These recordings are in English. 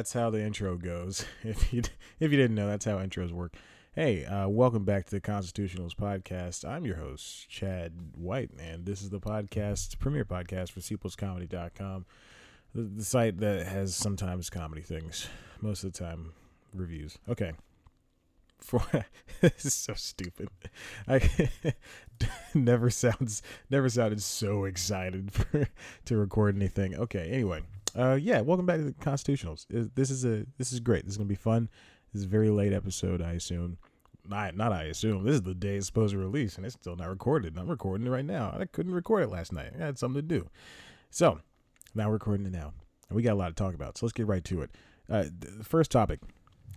That's how the intro goes. If you if you didn't know, that's how intros work. Hey, uh, welcome back to the Constitutionals podcast. I'm your host, Chad White, and this is the podcast, premier podcast for CPlusComedy.com, the, the site that has sometimes comedy things, most of the time reviews. Okay. For this is so stupid. I never sounds never sounded so excited for to record anything. Okay, anyway uh, yeah, welcome back to the Constitutionals. This is a this is great. This is gonna be fun. This is a very late episode, I assume. Not not I assume. This is the day it's supposed to release, and it's still not recorded. I'm recording it right now. I couldn't record it last night. I had something to do. So now we're recording it now, and we got a lot to talk about. So let's get right to it. Uh, the first topic: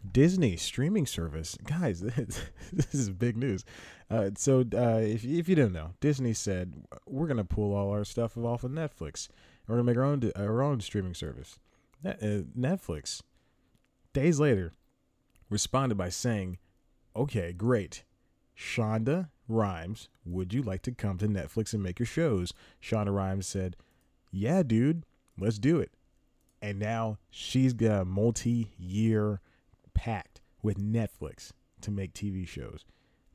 Disney streaming service. Guys, this is big news. Uh, so uh, if if you didn't know, Disney said we're gonna pull all our stuff off of Netflix. We're gonna make our own our own streaming service. Uh, Netflix, days later, responded by saying, "Okay, great. Shonda Rhimes, would you like to come to Netflix and make your shows?" Shonda Rhimes said, "Yeah, dude, let's do it." And now she's got a multi-year pact with Netflix to make TV shows.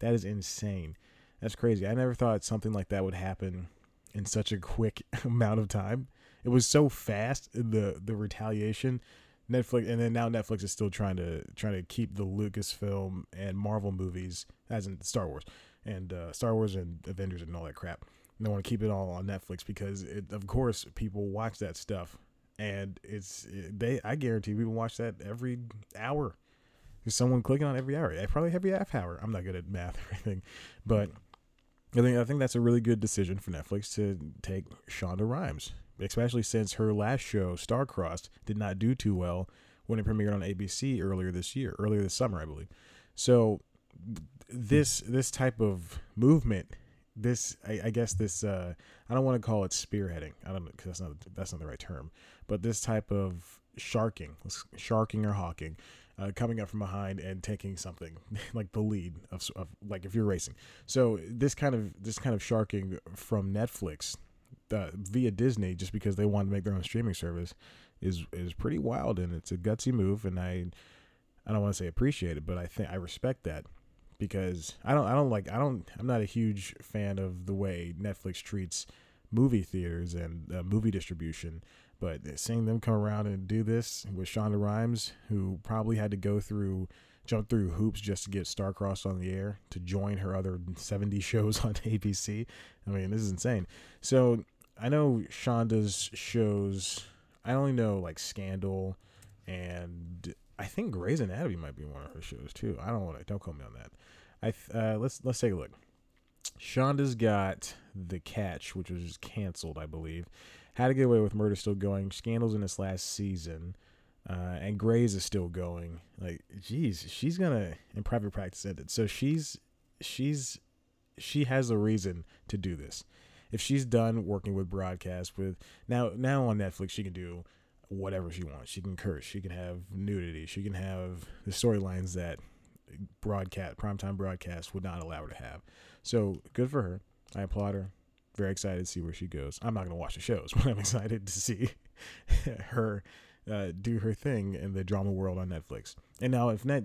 That is insane. That's crazy. I never thought something like that would happen in such a quick amount of time. It was so fast the the retaliation. Netflix and then now Netflix is still trying to trying to keep the Lucasfilm and Marvel movies as in Star Wars and uh, Star Wars and Avengers and all that crap. And they want to keep it all on Netflix because it, of course people watch that stuff and it's they I guarantee people watch that every hour. There's someone clicking on every hour. Probably every half hour. I'm not good at math or anything, but I think I think that's a really good decision for Netflix to take Shonda Rhimes especially since her last show, Starcrossed, did not do too well when it premiered on ABC earlier this year, earlier this summer, I believe. So this this type of movement, this I, I guess this uh, I don't want to call it spearheading. I don't because that's not that's not the right term, but this type of sharking, sharking or hawking, uh, coming up from behind and taking something like the lead of, of like if you're racing. So this kind of this kind of sharking from Netflix uh, via Disney just because they want to make their own streaming service is is pretty wild and it's a gutsy move and I I don't want to say appreciate it but I think I respect that because I don't I don't like I don't I'm not a huge fan of the way Netflix treats movie theaters and uh, movie distribution but seeing them come around and do this with Shonda Rhimes who probably had to go through jump through hoops just to get Starcrossed on the air to join her other 70 shows on ABC. I mean, this is insane. So I know Shonda's shows. I only know like Scandal, and I think Grey's Anatomy might be one of her shows too. I don't want to. Don't call me on that. I uh, let's let's take a look. Shonda's got The Catch, which was canceled, I believe. How to Get Away with Murder still going. Scandal's in its last season, uh, and Grey's is still going. Like, geez, she's gonna in private practice ended. So she's she's she has a reason to do this if she's done working with broadcast with now now on Netflix she can do whatever she wants. She can curse, she can have nudity, she can have the storylines that broadcast primetime broadcast would not allow her to have. So good for her. I applaud her. Very excited to see where she goes. I'm not gonna watch the shows, but I'm excited to see her uh, do her thing in the drama world on Netflix. And now, if net,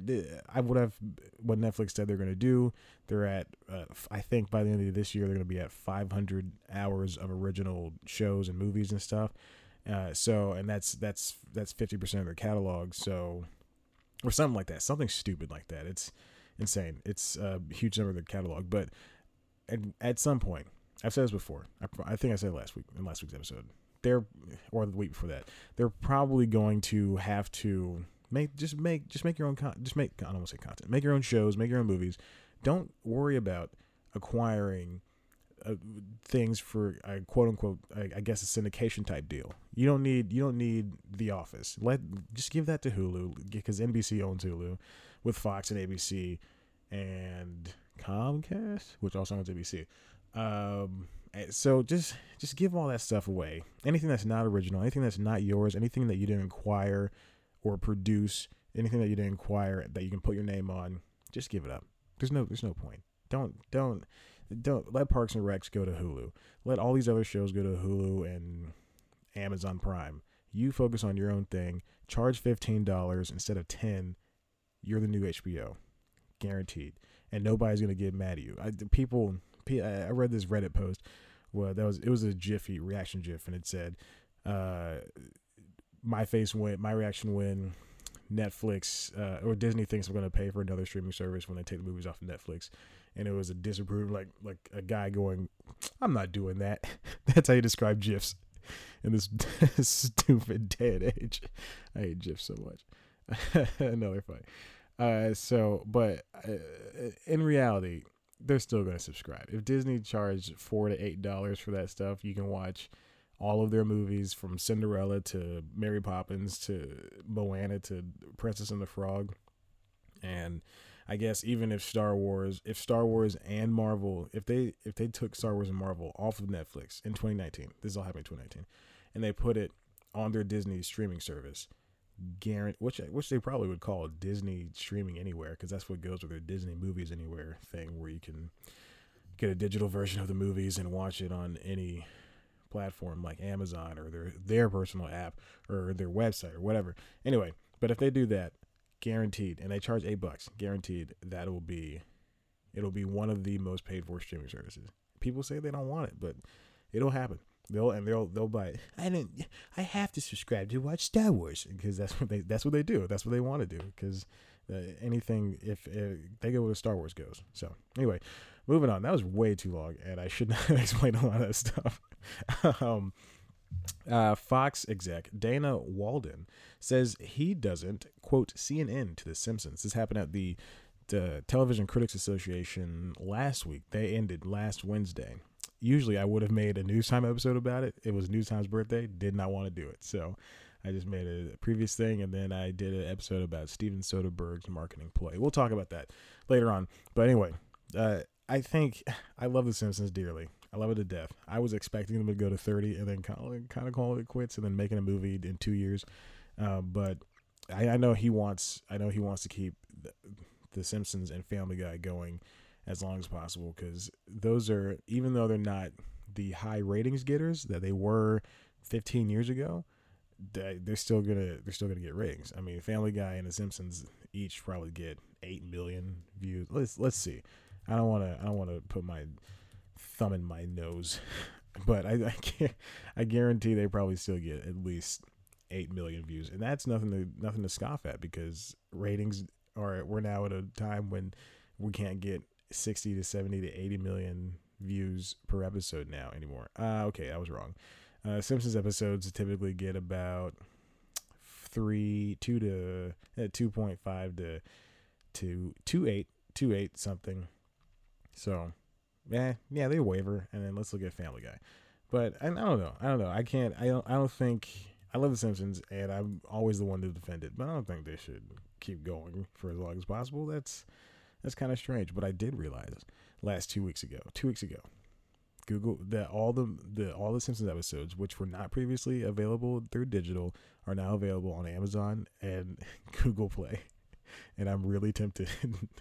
I would have what Netflix said they're going to do. They're at, uh, I think by the end of this year, they're going to be at 500 hours of original shows and movies and stuff. Uh, so, and that's that's that's 50 percent of their catalog. So, or something like that, something stupid like that. It's insane. It's a huge number of their catalog. But at, at some point, I've said this before. I, I think I said last week in last week's episode they're or the week before that, they're probably going to have to make just make just make your own con- just make I don't want to say content, make your own shows, make your own movies. Don't worry about acquiring uh, things for a quote unquote I, I, guess a syndication type deal. You don't need you don't need The Office. Let just give that to Hulu because NBC owns Hulu with Fox and ABC and Comcast, which also owns ABC. Um, Eh, so just just give all that stuff away. Anything that's not original, anything that's not yours, anything that you didn't acquire or produce, anything that you didn't acquire that you can put your name on, just give it up. There's no there's no point. Don't don't don't let Parks and Recs go to Hulu. Let all these other shows go to Hulu and Amazon Prime. You focus on your own thing. Charge fifteen dollars instead of ten. You're the new HBO, guaranteed, and nobody's gonna get mad at you. I, people, I read this Reddit post. Well, that was it was a Jiffy reaction GIF, and it said, uh, "My face went. My reaction when Netflix uh, or Disney thinks I'm going to pay for another streaming service when they take the movies off of Netflix." And it was a disapproval, like like a guy going, "I'm not doing that." That's how you describe GIFs in this stupid day and age. I hate GIFs so much. Another fight. Uh, so, but uh, in reality, they're still going to subscribe. If Disney charged four to eight dollars for that stuff, you can watch all of their movies from Cinderella to Mary Poppins to Moana to Princess and the Frog, and I guess even if Star Wars, if Star Wars and Marvel, if they if they took Star Wars and Marvel off of Netflix in 2019, this is all happening in 2019, and they put it on their Disney streaming service, guarantee which which they probably would call Disney streaming anywhere because that's what goes with their Disney movies anywhere thing where you can get a digital version of the movies and watch it on any platform like Amazon or their their personal app or their website or whatever. Anyway, but if they do that, guaranteed, and they charge eight bucks, guaranteed that will be it'll be one of the most paid for streaming services. People say they don't want it, but it'll happen. They'll and they'll they'll buy. I don't. I have to subscribe to watch Star Wars because that's what they that's what they do. That's what they want to do because uh, anything if, if they go where Star Wars goes. So anyway, moving on. That was way too long, and I should not explain a lot of that stuff. um, uh, Fox exec Dana Walden says he doesn't quote CNN to The Simpsons. This happened at the the Television Critics Association last week. They ended last Wednesday. Usually, I would have made a news time episode about it. It was news time's birthday. Did not want to do it, so I just made a previous thing, and then I did an episode about Steven Soderbergh's marketing play. We'll talk about that later on. But anyway, uh, I think I love The Simpsons dearly. I love it to death. I was expecting them to go to 30 and then kind of, call it quits and then making a movie in two years. Uh, but I, I, know he wants. I know he wants to keep the, the Simpsons and Family Guy going as long as possible because those are even though they're not the high ratings getters that they were 15 years ago they're still gonna they're still gonna get ratings. I mean family guy and the simpsons each probably get 8 million views. Let's let's see. I don't want to i don't want to put my thumb in my nose, but I I, can't, I guarantee they probably still get at least eight million views, and that's nothing to nothing to scoff at because ratings are we're now at a time when we can't get sixty to seventy to eighty million views per episode now anymore. Uh, okay, I was wrong. Uh, Simpsons episodes typically get about three, two to uh, two point five to to two eight, two eight something. So yeah, yeah, they waver, and then let's look at Family Guy. But I, I don't know. I don't know. I can't. I don't. I don't think. I love The Simpsons, and I'm always the one to defend it. But I don't think they should keep going for as long as possible. That's that's kind of strange. But I did realize last two weeks ago, two weeks ago, Google that all the the all the Simpsons episodes, which were not previously available through digital, are now available on Amazon and Google Play and I'm really tempted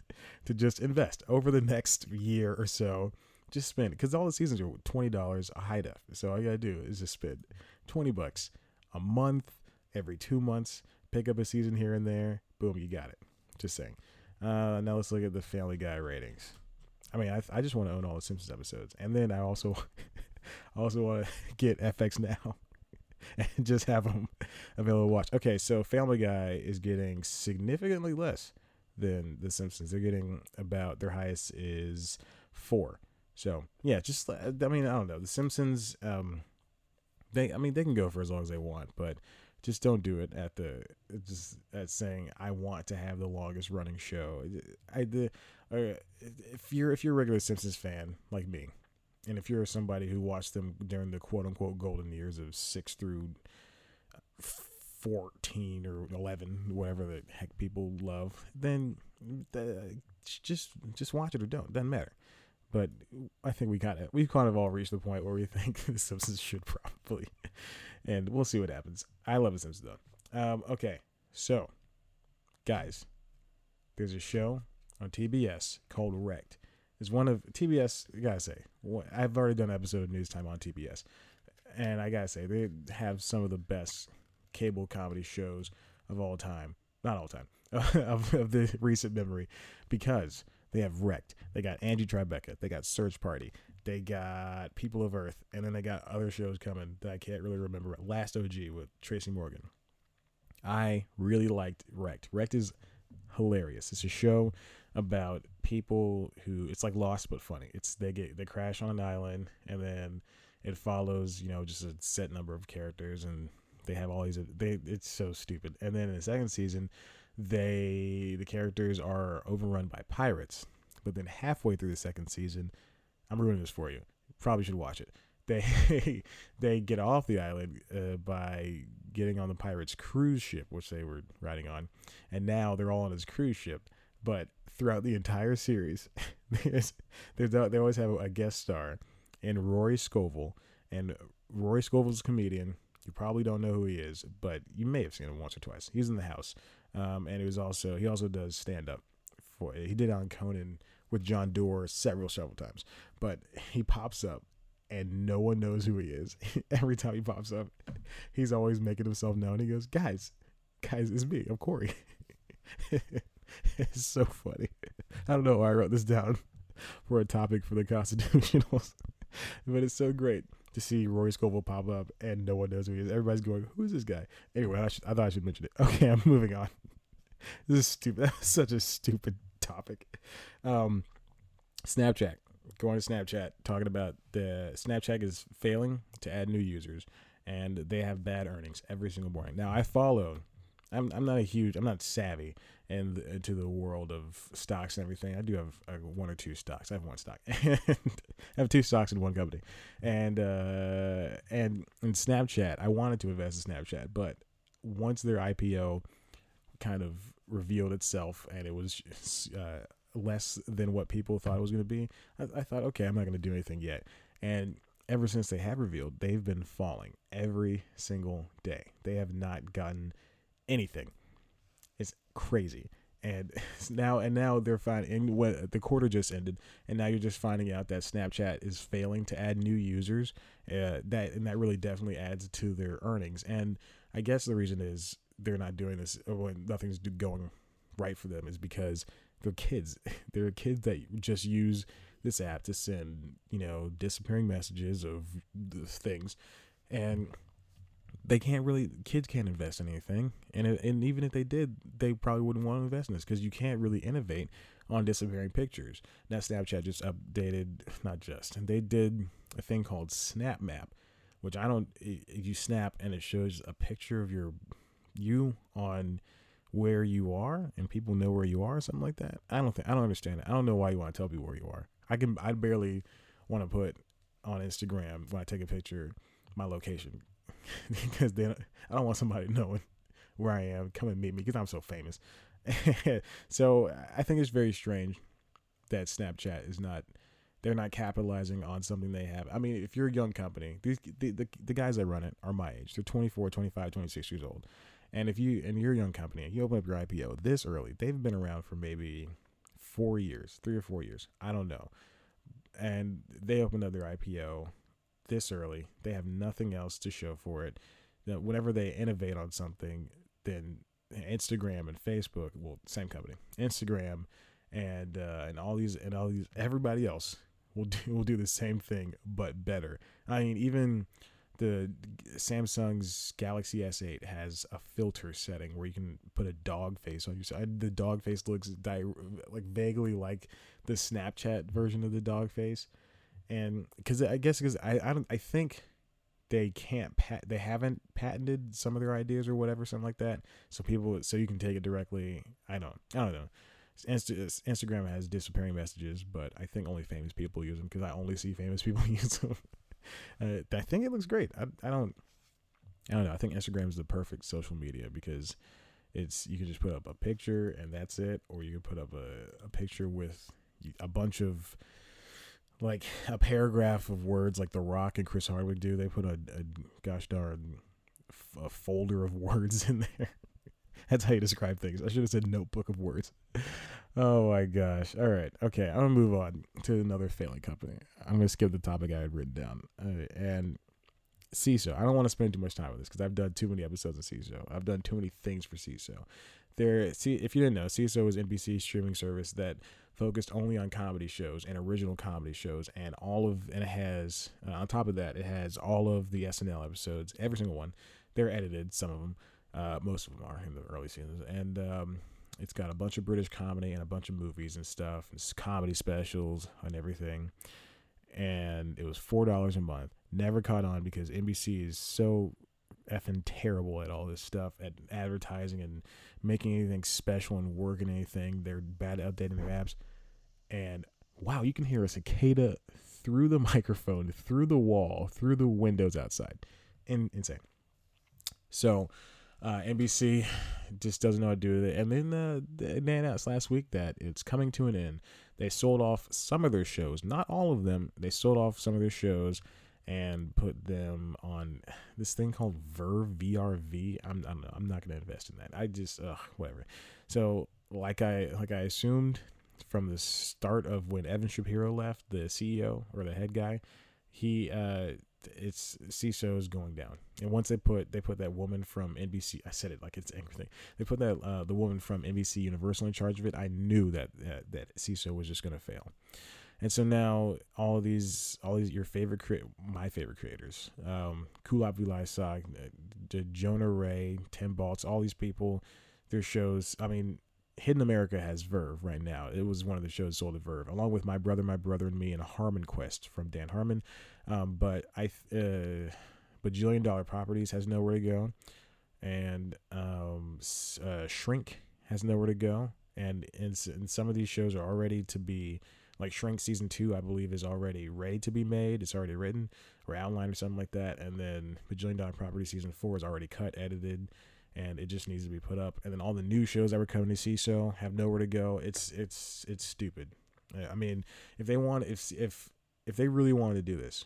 to just invest over the next year or so. Just spend because all the seasons are twenty dollars a high def. So all you gotta do is just spend twenty bucks a month every two months. Pick up a season here and there. Boom, you got it. Just saying. Uh, now let's look at the Family Guy ratings. I mean, I, I just want to own all the Simpsons episodes, and then I also also want to get FX now and just have them available to watch. Okay, so Family Guy is getting significantly less than The Simpsons. They're getting about their highest is four. So yeah, just I mean I don't know The Simpsons. Um, they I mean they can go for as long as they want, but just don't do it at the just at saying I want to have the longest running show. I the uh, if you're if you're a regular Simpsons fan like me, and if you're somebody who watched them during the quote unquote golden years of six through 14 or 11, whatever the heck people love, then uh, just just watch it or don't. Doesn't matter. But I think we kind of we've kind of all reached the point where we think the Simpsons should probably, and we'll see what happens. I love the Simpsons though. Um, okay, so guys, there's a show on TBS called Wrecked is one of TBS. I gotta say, I've already done an episode of News Time on TBS, and I gotta say they have some of the best cable comedy shows of all time. Not all time of, of the recent memory, because they have Wrecked. They got Angie Tribeca. They got Search Party. They got People of Earth, and then they got other shows coming that I can't really remember. Last OG with Tracy Morgan. I really liked Wrecked. Wrecked is hilarious. It's a show about people who it's like Lost but funny. It's they get they crash on an island and then it follows you know just a set number of characters and they have all these they it's so stupid. And then in the second season, they the characters are overrun by pirates. But then halfway through the second season, I'm ruining this for you. Probably should watch it. They they get off the island uh, by getting on the pirates' cruise ship, which they were riding on, and now they're all on his cruise ship. But throughout the entire series, there's, there's they always have a guest star in Rory Scovel, and Rory Scovel's a comedian. You probably don't know who he is, but you may have seen him once or twice. He's in the house, um, and he was also he also does stand up. For he did on Conan with John Dore several several times, but he pops up and no one knows who he is. Every time he pops up, he's always making himself known. He goes, "Guys, guys, it's me. I'm Corey." it's so funny. I don't know why I wrote this down for a topic for the constitutionals, but it's so great to see Rory Scovel pop up and no one knows who he is. Everybody's going, "Who's this guy?" Anyway, I, should, I thought I should mention it. Okay, I'm moving on. This is stupid. That's such a stupid topic. Um, Snapchat. Going to Snapchat, talking about the Snapchat is failing to add new users, and they have bad earnings every single morning. Now I follow. I'm I'm not a huge. I'm not savvy into the world of stocks and everything. I do have uh, one or two stocks. I have one stock. I have two stocks in one company, and uh, and in Snapchat, I wanted to invest in Snapchat, but once their IPO kind of revealed itself, and it was uh, less than what people thought it was going to be, I, I thought, okay, I'm not going to do anything yet. And ever since they have revealed, they've been falling every single day. They have not gotten anything. It's crazy. And now and now they're finding what the quarter just ended, and now you're just finding out that Snapchat is failing to add new users. Uh, that and that really definitely adds to their earnings. And I guess the reason is they're not doing this when nothing's going right for them is because they're kids. They're kids that just use this app to send, you know, disappearing messages of things, and they can't really. Kids can't invest in anything, and and even if they did, they probably wouldn't want to invest in this because you can't really innovate on disappearing pictures. Now Snapchat just updated, not just, and they did a thing called Snap Map, which I don't. You snap and it shows a picture of your you on where you are and people know where you are or something like that. I don't think I don't understand it. I don't know why you want to tell people where you are. I can I barely want to put on Instagram when I take a picture my location because then I don't want somebody knowing where I am. Come and meet me because I'm so famous. so I think it's very strange that Snapchat is not they're not capitalizing on something they have. I mean, if you're a young company, these the, the, the guys that run it are my age. They're 24, 25, 26 years old. And if you and you're a young company, you open up your IPO this early, they've been around for maybe four years, three or four years. I don't know. And they opened up their IPO this early. They have nothing else to show for it. Know, whenever they innovate on something, then Instagram and Facebook, well, same company, Instagram and uh, and all these and all these everybody else will do will do the same thing but better. I mean, even the Samsung's Galaxy S8 has a filter setting where you can put a dog face on your side. The dog face looks di- like vaguely like the Snapchat version of the dog face, and because I guess because I I don't I think they can't pat they haven't patented some of their ideas or whatever something like that. So people so you can take it directly. I don't I don't know. Insta- Instagram has disappearing messages, but I think only famous people use them because I only see famous people use them. Uh, I think it looks great. I, I don't I don't know. I think Instagram is the perfect social media because it's you can just put up a picture and that's it, or you can put up a, a picture with a bunch of like a paragraph of words like The Rock and Chris Hardwick do. They put a, a gosh darn a folder of words in there. That's how you describe things. I should have said notebook of words. Oh my gosh. All right. Okay. I'm to move on to another failing company. I'm to skip the topic I had written down. Uh, and Seeso. I don't want to spend too much time with this because I've done too many episodes of Seeso. I've done too many things for Seeso. There, see, if you didn't know, Seeso is NBC's streaming service that focused only on comedy shows and original comedy shows, and all of and it has uh, on top of that, it has all of the SNL episodes, every single one. They're edited, some of them, uh, most of them are in the early seasons, and um, it's got a bunch of British comedy and a bunch of movies and stuff, and comedy specials and everything. And it was four dollars a month. Never caught on because NBC is so effing terrible at all this stuff at advertising and making anything special and working anything. They're bad at updating their apps. And wow, you can hear a cicada through the microphone, through the wall, through the windows outside. In, insane. So uh, NBC just doesn't know how to do it. And then uh, they announced last week that it's coming to an end. They sold off some of their shows, not all of them. They sold off some of their shows and put them on this thing called Verve VRV. I'm I'm, I'm not gonna invest in that. I just ugh, whatever. So like I like I assumed from the start of when Evan Shapiro left, the CEO or the head guy, he uh it's Seeso is going down. And once they put they put that woman from NBC, I said it like it's everything. They put that uh, the woman from NBC Universal in charge of it. I knew that uh, that Seeso was just going to fail. And so now all these, all these, your favorite, crea- my favorite creators, um, Kulap Vilaysack, uh, Jonah Ray, Tim Baltz, all these people, their shows. I mean, Hidden America has Verve right now. It was one of the shows sold at Verve, along with My Brother, My Brother and Me, and Harmon Quest from Dan Harmon. Um, but I, uh, Bajillion Dollar Properties has nowhere to go, and um, uh, Shrink has nowhere to go, and, and and some of these shows are already to be like Shrink season two, I believe, is already ready to be made. It's already written or outlined or something like that. And then Bajillion Dollar Property season four is already cut, edited, and it just needs to be put up. And then all the new shows that were coming to Seeso have nowhere to go. It's it's it's stupid. I mean, if they want, if if if they really wanted to do this,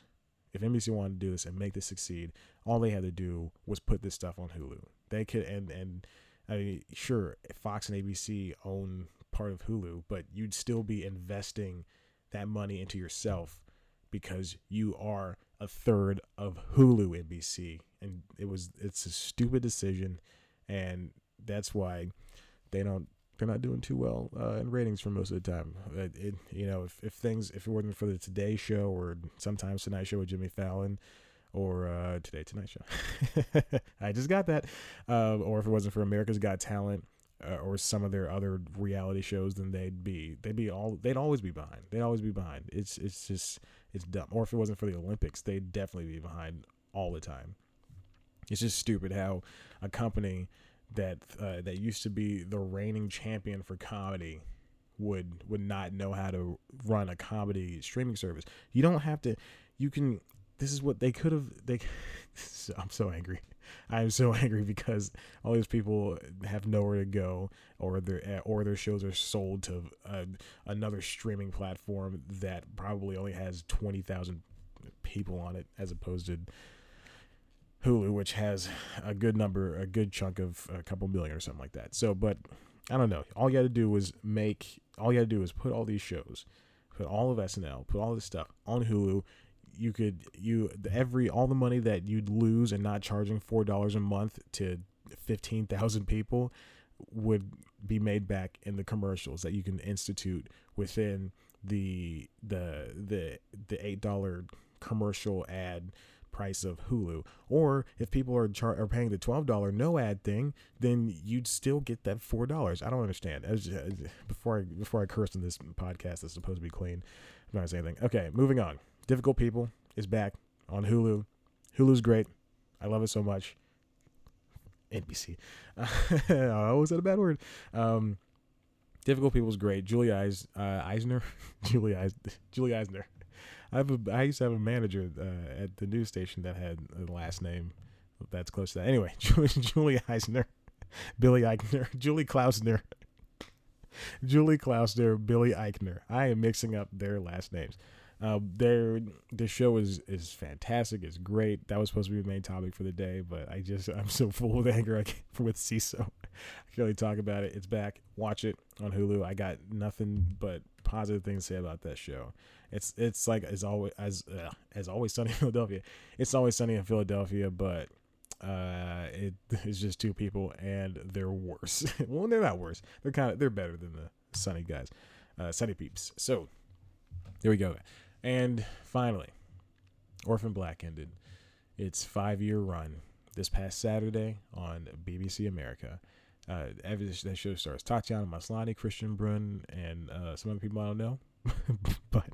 if NBC wanted to do this and make this succeed, all they had to do was put this stuff on Hulu. They could and and I mean, sure, Fox and ABC own part of Hulu, but you'd still be investing that money into yourself because you are a third of Hulu NBC and it was it's a stupid decision and that's why they don't they're not doing too well uh, in ratings for most of the time. It, it, you know, if, if things if it wasn't for the Today Show or sometimes Tonight Show with Jimmy Fallon or uh, Today Tonight Show, I just got that. Uh, or if it wasn't for America's Got Talent, uh, or some of their other reality shows, then they'd be they'd be all they'd always be behind. They'd always be behind. It's it's just it's dumb. Or if it wasn't for the Olympics, they'd definitely be behind all the time. It's just stupid how a company that uh, that used to be the reigning champion for comedy would would not know how to run a comedy streaming service. You don't have to. You can. This is what they could have. They. I'm so angry. I'm so angry because all these people have nowhere to go, or their or their shows are sold to uh, another streaming platform that probably only has twenty thousand people on it, as opposed to Hulu, which has a good number, a good chunk of a couple million or something like that. So, but I don't know. All you got to do was make. All you got to do is put all these shows, put all of SNL, put all this stuff on Hulu you could you every all the money that you'd lose and not charging four dollars a month to fifteen thousand people would be made back in the commercials that you can institute within the the the the eight dollar commercial ad price of Hulu. Or if people are char- are paying the twelve dollar no ad thing, then you'd still get that four dollars. I don't understand. As, as, before I before I curse in this podcast that's supposed to be clean, I'm not gonna say anything. Okay, moving on. Difficult People is back on Hulu. Hulu's great. I love it so much. NBC. oh, was that a bad word? Um, Difficult People is great. Julie Eis, uh, Eisner, Julie Eis, Julie Eisner. I have a, I used to have a manager uh, at the news station that had a last name that's close to that. Anyway, Julie, Julie Eisner, Billy Eichner, Julie Klausner, Julie Klausner, Billy Eichner. I am mixing up their last names. Uh, their the show is is fantastic. It's great. That was supposed to be the main topic for the day, but I just I'm so full of anger I can't, with Seeso. I can't really talk about it. It's back. Watch it on Hulu. I got nothing but positive things to say about that show. It's it's like as always as uh, as always sunny in Philadelphia. It's always sunny in Philadelphia, but uh, it is just two people and they're worse. well, they're not worse. They're kind of they're better than the sunny guys, uh, sunny peeps. So there we go. And finally, Orphan Black ended its five year run this past Saturday on BBC America. Uh, that show stars Tatiana Maslany, Kristian Bruun, and uh, some other people I don't know. but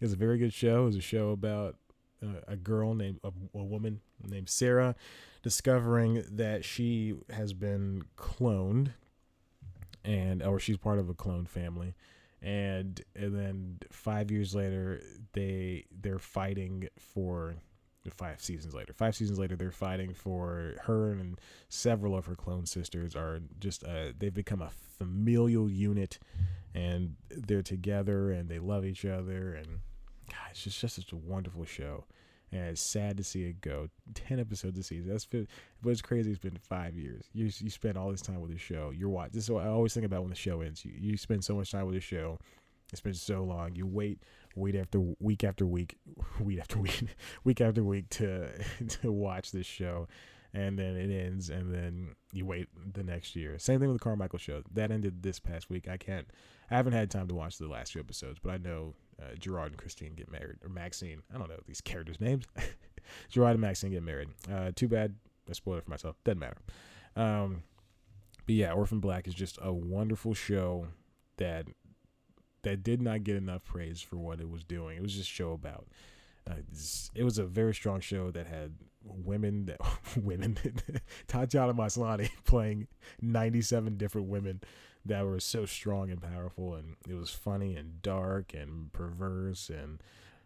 it's a very good show. It's a show about uh, a girl named a, a, woman named Sarah discovering that she has been cloned, and or she's part of a clone family, and and then five years later they they're fighting for five seasons later. Five seasons later, they're fighting for her and several of her clone sisters are just uh, they've become a familial unit, and they're together and they love each other, and it's just just such a wonderful show. And it's sad to see it go. Ten episodes a season. That's but it's crazy. It's been five years. You you spend all this time with the show. You're watching. This is what I always think about when the show ends. You you spend so much time with the show. It's been so long. You wait week after week after week, week after week, week after week to to watch this show, and then it ends, and then you wait the next year. Same thing with the Carmichael show that ended this past week. I can't, I haven't had time to watch the last two episodes, but I know uh, Jerrod and Christine get married, or Maxine. I don't know these characters' names. Jerrod and Maxine get married. Uh, too bad. I spoiled it for myself. Doesn't matter. Um, but yeah, Orphan Black is just a wonderful show that that did not get enough praise for what it was doing. It was just a show about. Uh, it was a very strong show that had women that women Tatiana Maslany playing 97 different women that were so strong and powerful and it was funny and dark and perverse and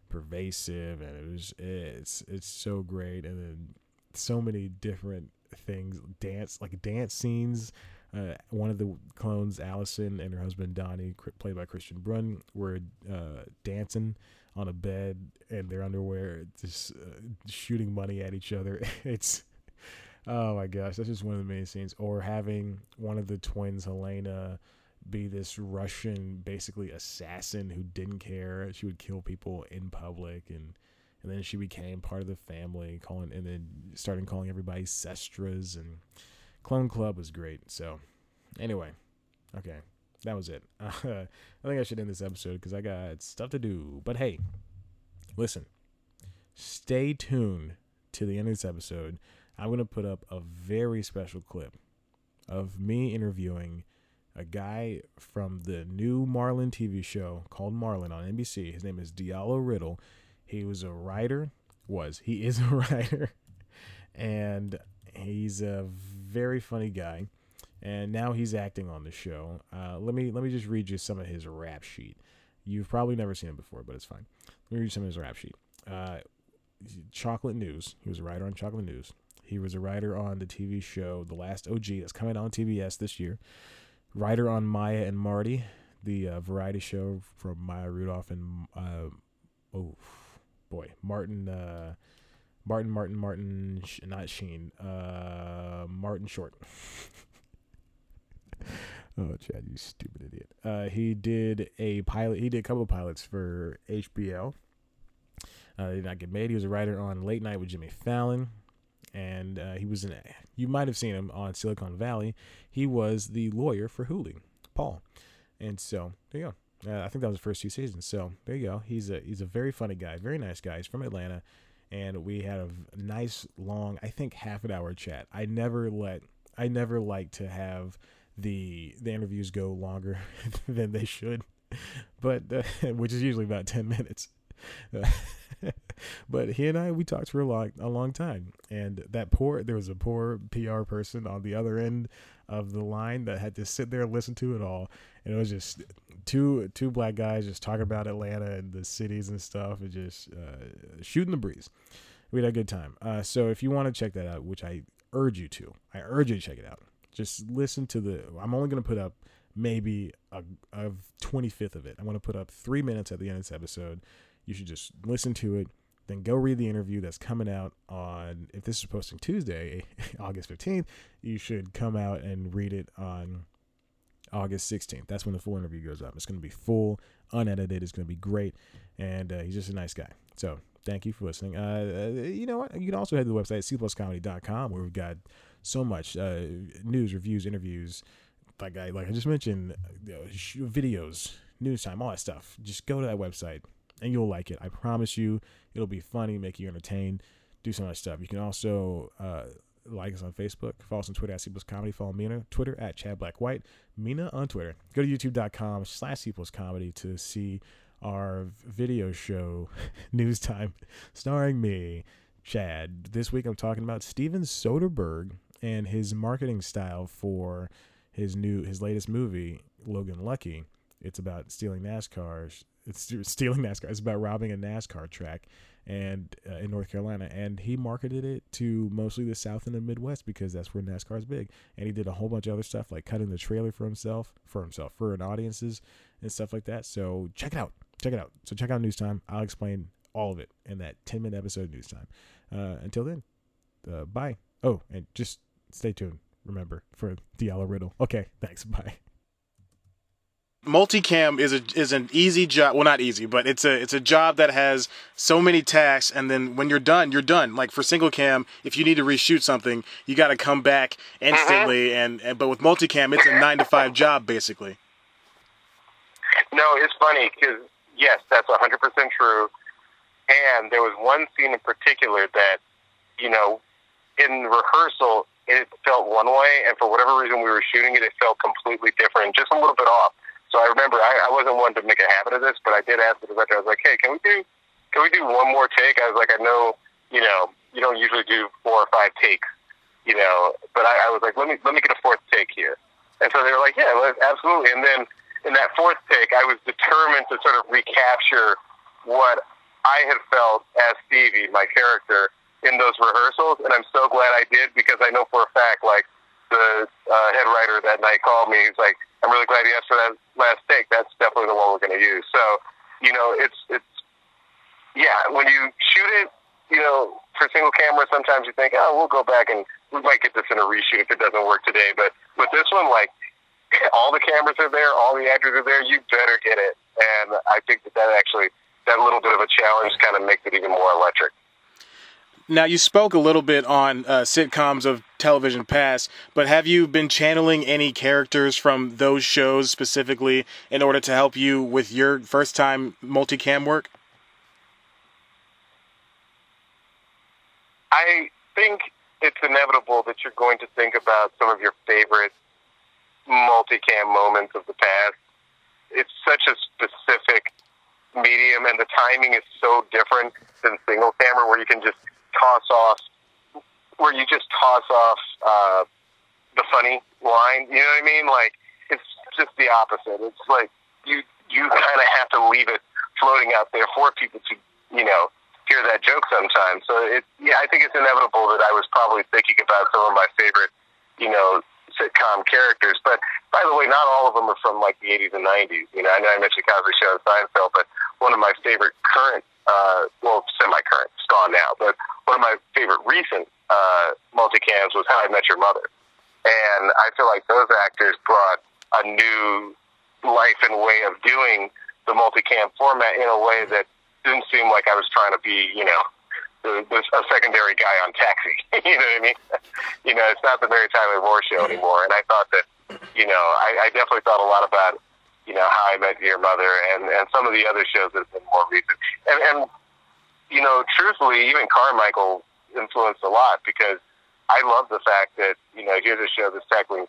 pervasive and it was it's it's so great and then so many different things dance like dance scenes uh, one of the clones, Allison, and her husband Donnie, played by Kristian Bruun, were uh, dancing on a bed in their underwear, just uh, shooting money at each other. it's oh my gosh, that's just one of the main scenes. Or having one of the twins, Helena, be this Russian, basically assassin who didn't care. She would kill people in public and. And then she became part of the family, calling and then starting calling everybody sestras and Clone Club was great. So, anyway, okay, that was it. Uh, I think I should end this episode because I got stuff to do. But hey, listen, stay tuned to the end of this episode. I'm going to put up a very special clip of me interviewing a guy from the new Marlon TV show called Marlon on NBC. His name is Diallo Riddle. He was a writer, was, he is a writer, and he's a very funny guy, and now he's acting on the show. Uh, let me let me just read you some of his rap sheet. You've probably never seen him before, but it's fine. Let me read you some of his rap sheet. Uh, Chocolate News. He was a writer on Chocolate News. He was a writer on the TV show The Last OG that's coming on TBS this year. Writer on Maya and Marty, the uh, variety show from Maya Rudolph and uh, oh boy Martin uh, Martin, Martin, Martin, not Sheen, uh, Martin Short. oh, Chad, you stupid idiot. Uh, he did a pilot. He did a couple pilots for HBO. Uh, did not get made. He was a writer on Late Night with Jimmy Fallon, and uh, he was in. You might have seen him on Silicon Valley. He was the lawyer for Hooli, Paul. And so there you go. Uh, I think that was the first two seasons. So there you go. He's a he's a very funny guy, very nice guy. He's from Atlanta and we had a nice long i think half an hour chat i never let i never like to have the the interviews go longer than they should but uh, which is usually about 10 minutes but he and I we talked for a long a long time, and that poor there was a poor PR person on the other end of the line that had to sit there and listen to it all, and it was just two two black guys just talking about Atlanta and the cities and stuff, and just uh, shooting the breeze. We had a good time. Uh, so if you want to check that out, which I urge you to, I urge you to check it out. Just listen to the. I'm only going to put up maybe a, a 25th of it. I'm going to put up three minutes at the end of this episode. You should just listen to it then go read the interview that's coming out on if this is posting tuesday august 15th you should come out and read it on August 16th. That's when the full interview goes up. It's going to be full, unedited. It's going to be great. And uh, he's just a nice guy. So thank you for listening. Uh, uh you know what? You can also head to the website, cpluscomedy.com, where we've got so much uh, news, reviews, interviews. Like I, like I just mentioned, videos, news time, all that stuff. Just go to that website and you'll like it. I promise you, it'll be funny, make you entertained, do some of that stuff. You can also uh, like us on Facebook, follow us on Twitter at C Plus Comedy, follow me on Twitter at Chad Black White, Mina on Twitter. Go to youtube.com slash C Plus Comedy to see our video show, News Time, starring me, Chad. This week I'm talking about Steven Soderbergh and his marketing style for his new his latest movie, Logan Lucky. It's about stealing NASCARs. It's stealing NASCAR. It's about robbing a NASCAR track and uh, in North Carolina, and he marketed it to mostly the South and the Midwest because that's where NASCAR is big. And he did a whole bunch of other stuff like cutting the trailer for himself, for himself, for an audiences and stuff like that. So check it out, check it out. So check out News Time. I'll explain all of it in that ten minute episode of News Time. Uh, until then, uh, bye. Oh, and just stay tuned. Remember for the Diallo Riddle. Okay, thanks. Bye multicam is a is an easy job well not easy but it's a it's a job that has so many tasks and then when you're done you're done. Like for single cam if you need to reshoot something you got to come back instantly mm-hmm. and, and but with multicam it's a 9 to 5 job basically. No it's funny cuz yes that's 100% true. And there was one scene in particular that you know in rehearsal it felt one way and for whatever reason we were shooting it it felt completely different just a little bit off so I remember I, I wasn't one to make a habit of this, but I did ask the director. I was like, "Hey, can we do can we do one more take?" I was like, "I know, you know, you don't usually do four or five takes, you know, but I, I was like, let me let me get a fourth take here." And so they were like, "Yeah, absolutely." And then in that fourth take, I was determined to sort of recapture what I had felt as Stevie, my character, in those rehearsals, and I'm so glad I did because I know for a fact, like the uh, head writer that night called me. He's like, I'm really glad you asked for that last take. That's definitely the one we're going to use. So, you know, it's it's yeah. When you shoot it, you know, for single camera, sometimes you think, oh, we'll go back and we might get this in a reshoot if it doesn't work today. But with this one, like all the cameras are there, all the actors are there. You better get it. And I think that that actually that little bit of a challenge kind of makes it even more electric. Now, you spoke a little bit on uh, sitcoms of television past, but have you been channeling any characters from those shows specifically in order to help you with your first time multicam work? I think it's inevitable that you're going to think about some of your favorite multicam moments of the past. It's such a specific medium, and the timing is so different than single camera, where you can just toss off, where you just toss off uh, the funny line. You know what I mean? Like it's just the opposite. It's like you you kind of have to leave it floating out there for people to you know hear that joke sometimes. So it yeah, I think it's inevitable that I was probably thinking about some of my favorite you know sitcom characters. But by the way, not all of them are from like the 80s and 90s. You know, I know I mentioned Cosby Show and Seinfeld, but one of my favorite current, uh, well, semi-current, it's gone now, but one of my favorite recent uh, multicams was How I Met Your Mother, and I feel like those actors brought a new life and way of doing the multicam format in a way that didn't seem like I was trying to be, you know, the, the, a secondary guy on Taxi. you know what I mean? you know, it's not the Mary Tyler Moore show anymore. And I thought that, you know, I, I definitely thought a lot about, you know, How I Met Your Mother and and some of the other shows that have been more recent. And and you know, truthfully, even Carmichael influenced a lot because I love the fact that, you know, here's a show that's tackling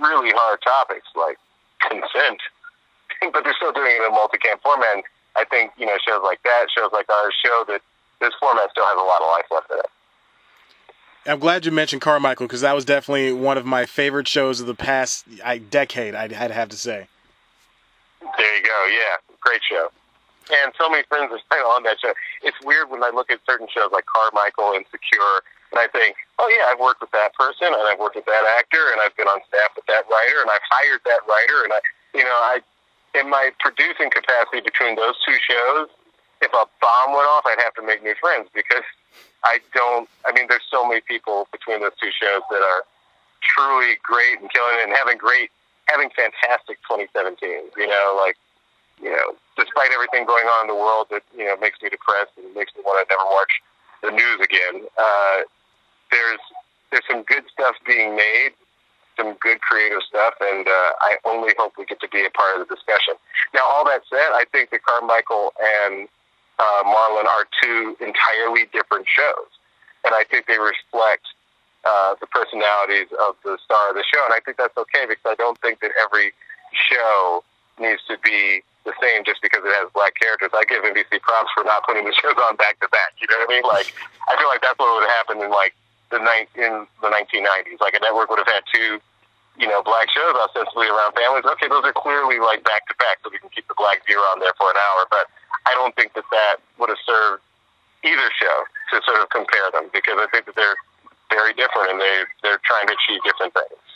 really hard topics like consent, but they're still doing it in a multicam format. And I think, you know, shows like that, shows like ours show that this format still has a lot of life left in it. I'm glad you mentioned Carmichael because that was definitely one of my favorite shows of the past I, decade, I'd, I'd have to say. There you go. Yeah, great show and so many friends are still on that show. It's weird when I look at certain shows like Carmichael, and Secure and I think, oh yeah, I've worked with that person, and I've worked with that actor, and I've been on staff with that writer, and I've hired that writer, and I, you know, I, in my producing capacity between those two shows, if a bomb went off, I'd have to make new friends because I don't. I mean, there's so many people between those two shows that are truly great and killing it and having great having fantastic 2017. You know, like you know, despite everything going on in the world that you know makes me depressed and makes me want to never watch the news again. Uh, there's there's some good stuff being made, some good creative stuff, and uh, I only hope we get to be a part of the discussion. Now, all that said, I think that Carmichael and uh, Marlon are two entirely different shows, and I think they reflect uh, the personalities of the star of the show, and I think that's okay because I don't think that every show needs to be the same just because it has black characters. I give NBC props for not putting the shows on back to back. You know what I mean? Like, I feel like that's what would have happened in like the ni- in the 1990s. Like a network would have had two, you know, black shows ostensibly around families. Okay, those are clearly like back to back, so we can keep the black viewer on there for an hour. But I don't think that that would have served either show to sort of compare them because I think that they're very different and they they're trying to achieve different things.